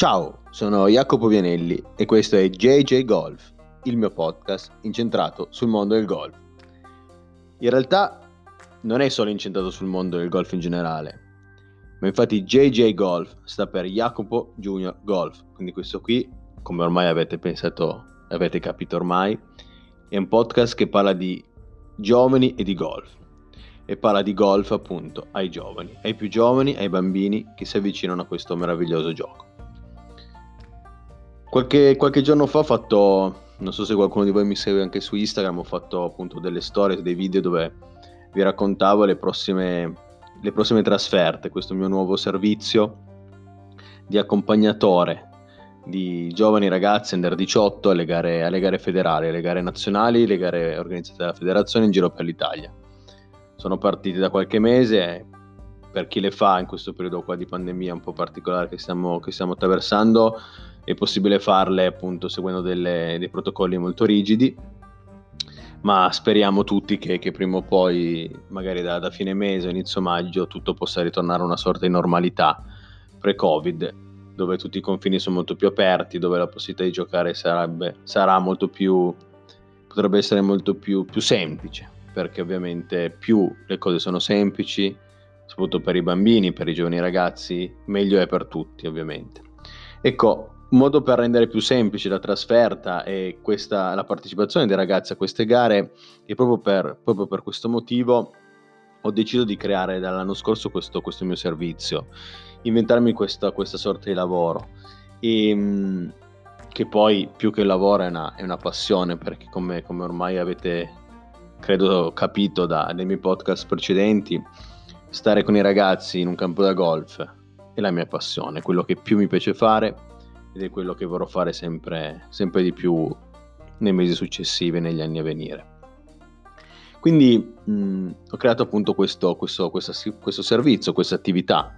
Ciao, sono Jacopo Vianelli e questo è JJ Golf, il mio podcast incentrato sul mondo del golf. In realtà non è solo incentrato sul mondo del golf in generale, ma infatti JJ Golf sta per Jacopo Junior Golf, quindi questo qui, come ormai avete pensato, avete capito ormai, è un podcast che parla di giovani e di golf e parla di golf appunto ai giovani, ai più giovani, ai bambini che si avvicinano a questo meraviglioso gioco. Qualche, qualche giorno fa ho fatto, non so se qualcuno di voi mi segue anche su Instagram, ho fatto appunto delle storie, dei video dove vi raccontavo le prossime, le prossime trasferte, questo mio nuovo servizio di accompagnatore di giovani ragazzi under 18 alle gare, alle gare federali, alle gare nazionali, le gare organizzate dalla federazione in giro per l'Italia sono partiti da qualche mese. Per chi le fa in questo periodo qua di pandemia un po' particolare che stiamo, che stiamo attraversando, è possibile farle appunto seguendo delle, dei protocolli molto rigidi, ma speriamo tutti che, che prima o poi, magari da, da, fine mese o inizio maggio, tutto possa ritornare a una sorta di normalità pre-Covid, dove tutti i confini sono molto più aperti, dove la possibilità di giocare sarebbe, sarà molto più, potrebbe essere molto più, più semplice perché ovviamente più le cose sono semplici, soprattutto per i bambini, per i giovani ragazzi, meglio è per tutti ovviamente. Ecco, un modo per rendere più semplice la trasferta e questa, la partecipazione dei ragazzi a queste gare e proprio per, proprio per questo motivo ho deciso di creare dall'anno scorso questo, questo mio servizio, inventarmi questa, questa sorta di lavoro. E, ehm, che poi più che lavoro è una, è una passione perché come, come ormai avete credo capito da, dai miei podcast precedenti, stare con i ragazzi in un campo da golf è la mia passione, quello che più mi piace fare ed è quello che vorrò fare sempre, sempre di più nei mesi successivi e negli anni a venire. Quindi mh, ho creato appunto questo, questo, questo, questo servizio, questa attività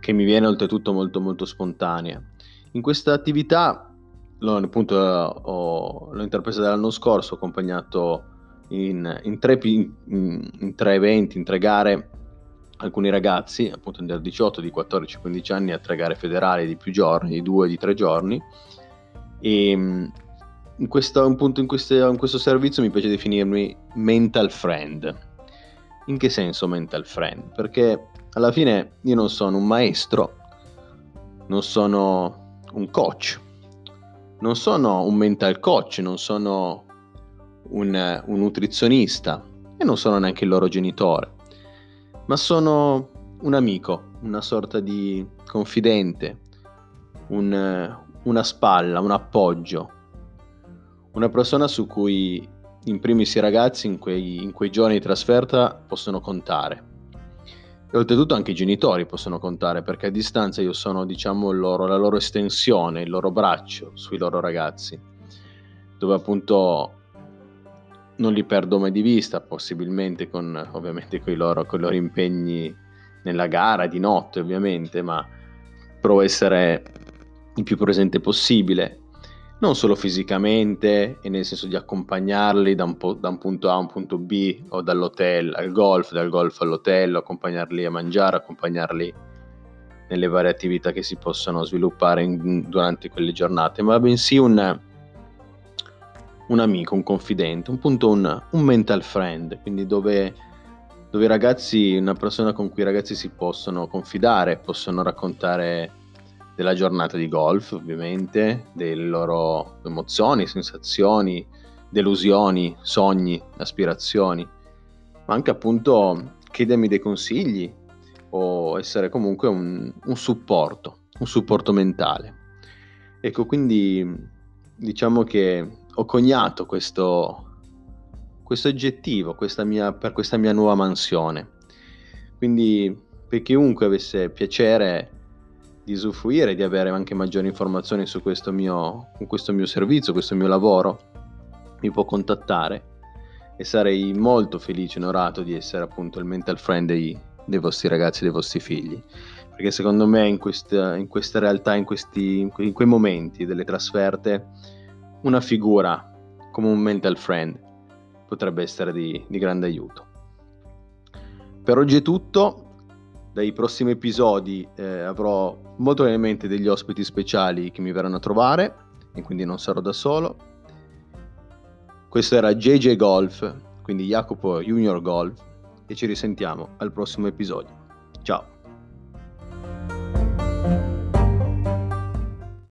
che mi viene oltretutto molto molto spontanea. In questa attività l'ho, appunto, ho, l'ho intrapresa dall'anno scorso, ho accompagnato in, in, tre, in, in, tre, eventi, in tre gare, alcuni ragazzi, appunto under 18 di 14-15 anni, a tre gare federali di più giorni, di due di tre giorni. E in questo, appunto, in, queste, in questo servizio mi piace definirmi mental friend. In che senso mental friend? Perché alla fine io non sono un maestro, non sono un coach, non sono un mental coach, non sono un, un nutrizionista e non sono neanche il loro genitore, ma sono un amico, una sorta di confidente, un, una spalla, un appoggio, una persona su cui in primis i ragazzi in quei, in quei giorni di trasferta possono contare. E oltretutto anche i genitori possono contare perché a distanza io sono diciamo loro, la loro estensione, il loro braccio sui loro ragazzi, dove appunto non li perdo mai di vista, possibilmente con, ovviamente con i, loro, con i loro impegni nella gara, di notte ovviamente, ma provo a essere il più presente possibile, non solo fisicamente e nel senso di accompagnarli da un, po- da un, punto A a un punto B o dall'hotel al golf, dal golf all'hotel, accompagnarli a mangiare, accompagnarli nelle varie attività che si possono sviluppare in, durante quelle giornate, ma bensì un, un amico, un confidente, un punto un, un mental friend, quindi dove, dove i ragazzi, una persona con cui i ragazzi si possono confidare, possono raccontare della giornata di golf, ovviamente, delle loro emozioni, sensazioni, delusioni, sogni, aspirazioni, ma anche appunto chiedermi dei consigli o essere comunque un, un supporto, un supporto mentale. Ecco, quindi diciamo che ho coniato questo, questo aggettivo questa mia, per questa mia nuova mansione. Quindi per chiunque avesse piacere di usufruire, di avere anche maggiori informazioni su questo mio, questo mio servizio, questo mio lavoro, mi può contattare e sarei molto felice e onorato di essere appunto il mental friend dei, dei vostri ragazzi, dei vostri figli. Perché secondo me in questa, in questa realtà, in, questi, in quei momenti delle trasferte, una figura come un mental friend potrebbe essere di, di grande aiuto. Per oggi è tutto, dai prossimi episodi eh, avrò molto probabilmente degli ospiti speciali che mi verranno a trovare e quindi non sarò da solo. Questo era JJ Golf, quindi Jacopo Junior Golf e ci risentiamo al prossimo episodio. Ciao!